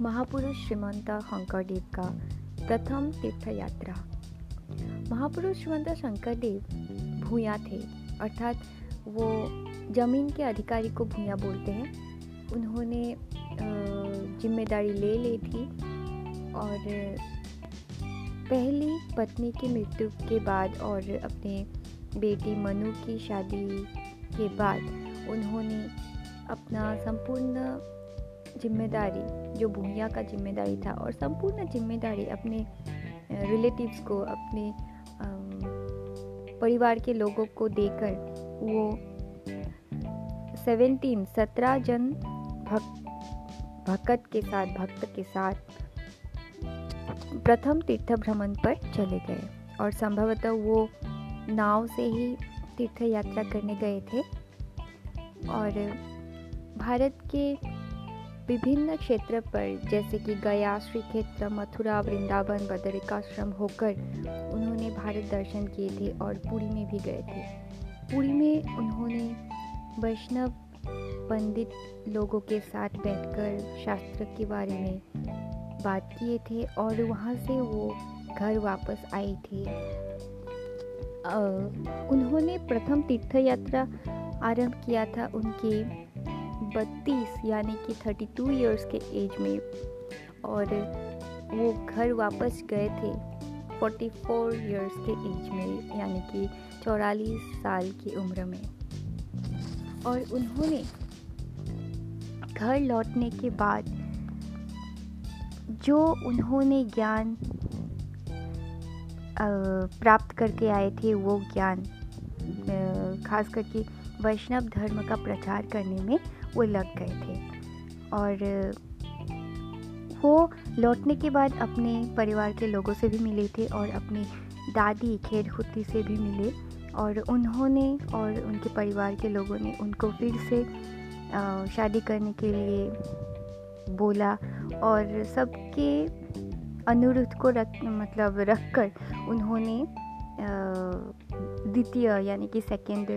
महापुरुष श्रीमंत शंकरदेव का प्रथम तीर्थ यात्रा महापुरुष श्रीमंत शंकरदेव भूया थे, अर्थात वो ज़मीन के अधिकारी को भूया बोलते हैं। उन्होंने ज़िम्मेदारी ले ली थी और पहली पत्नी की मृत्यु के बाद और अपने बेटी मनु की शादी के बाद उन्होंने अपना संपूर्ण ज़िम्मेदारी, जो भूमिया का ज़िम्मेदारी था और संपूर्ण ज़िम्मेदारी अपने रिलेटिव्स को, अपने परिवार के लोगों को देकर वो सेवेंटीन सत्रह जन भक्त भक्त के साथ, भक्त के साथ प्रथम तीर्थ भ्रमण पर चले गए और संभवतः वो नाव से ही तीर्थ यात्रा करने गए थे। और भारत के विभिन्न क्षेत्र पर, जैसे कि गया श्री क्षेत्र मथुरा, वृंदावन, बदरिकाश्रम होकर उन्होंने भारत दर्शन किए थे और पुरी में भी गए थे। पुरी में उन्होंने वैष्णव पंडित लोगों के साथ बैठकर शास्त्र के बारे में बात किए थे और वहाँ से वो घर वापस आए थे। उन्होंने प्रथम तीर्थ यात्रा आरंभ किया था उनके बत्तीस, यानी कि थर्टी टू ईयर्स के एज में। और वो घर वापस गए थे फोर्टी फोर ईयर्स के एज में, यानी कि चौरालीस साल की उम्र में। और उन्होंने घर लौटने के बाद जो उन्होंने ज्ञान प्राप्त करके आए थे, वो ज्ञान खास करके वैष्णव धर्म का प्रचार करने में वो लग गए थे। और, वो लौटने के बाद अपने परिवार के लोगों से भी मिले थे और अपनी दादी खेर खुती से भी मिले और उन्होंने और उनके परिवार के लोगों ने उनको फिर से शादी करने के लिए बोला और सबके अनुरोध को रख मतलब रख कर उन्होंने द्वितीय, यानी कि सेकेंड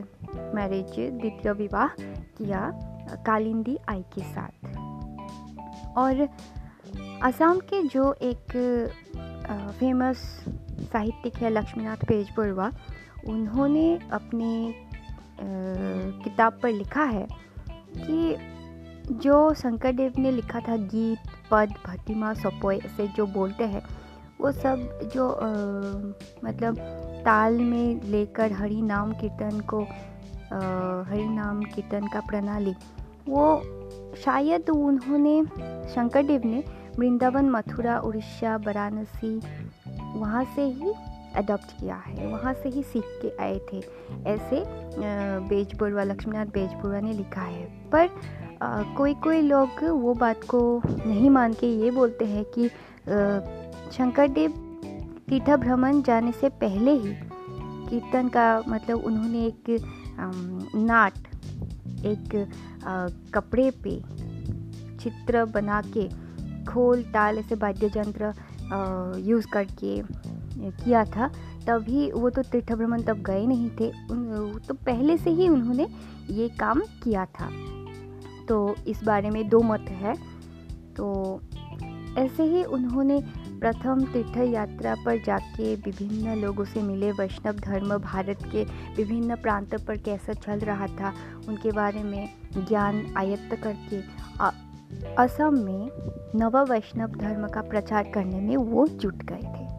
मैरिज द्वितीय विवाह किया कालिंदी आई के साथ। और असम के जो एक फ़ेमस साहित्यिक है, लक्ष्मीनाथ पेजबरुआ, उन्होंने अपने किताब पर लिखा है कि जो शंकर देव ने लिखा था गीत, पद भतिमा सपोय ऐसे जो बोलते हैं वो सब जो आ, मतलब ताल में लेकर हरि नाम कीर्तन को हरि नाम कीर्तन का प्रणाली वो शायद उन्होंने शंकरदेव ने वृंदावन मथुरा उड़ीसा वाराणसी वहाँ से ही अडॉप्ट किया है वहाँ से ही सीख के आए थे। ऐसे बेजपुरवा लक्ष्मीनाथ बेजपुरवा ने लिखा है। पर आ, कोई कोई लोग वो बात को नहीं मान के ये बोलते हैं कि शंकरदेव तीर्थ भ्रमण जाने से पहले ही कीर्तन का मतलब उन्होंने एक नाट, एक कपड़े पे चित्र बना के खोल ताल ऐसे वाद्य यंत्र यूज़ करके किया था। तभी वो तो तीर्थ भ्रमण तब गए नहीं थे। उन तो पहले से ही उन्होंने ये काम किया था। तो इस बारे में दो मत है। तो ऐसे ही उन्होंने प्रथम तीर्थ यात्रा पर जाके विभिन्न लोगों से मिले। वैष्णव धर्म भारत के विभिन्न प्रांत पर कैसा चल रहा था, उनके बारे में ज्ञान आयत्त करके। असम में नव वैष्णव धर्म का प्रचार करने में वो जुट गए थे।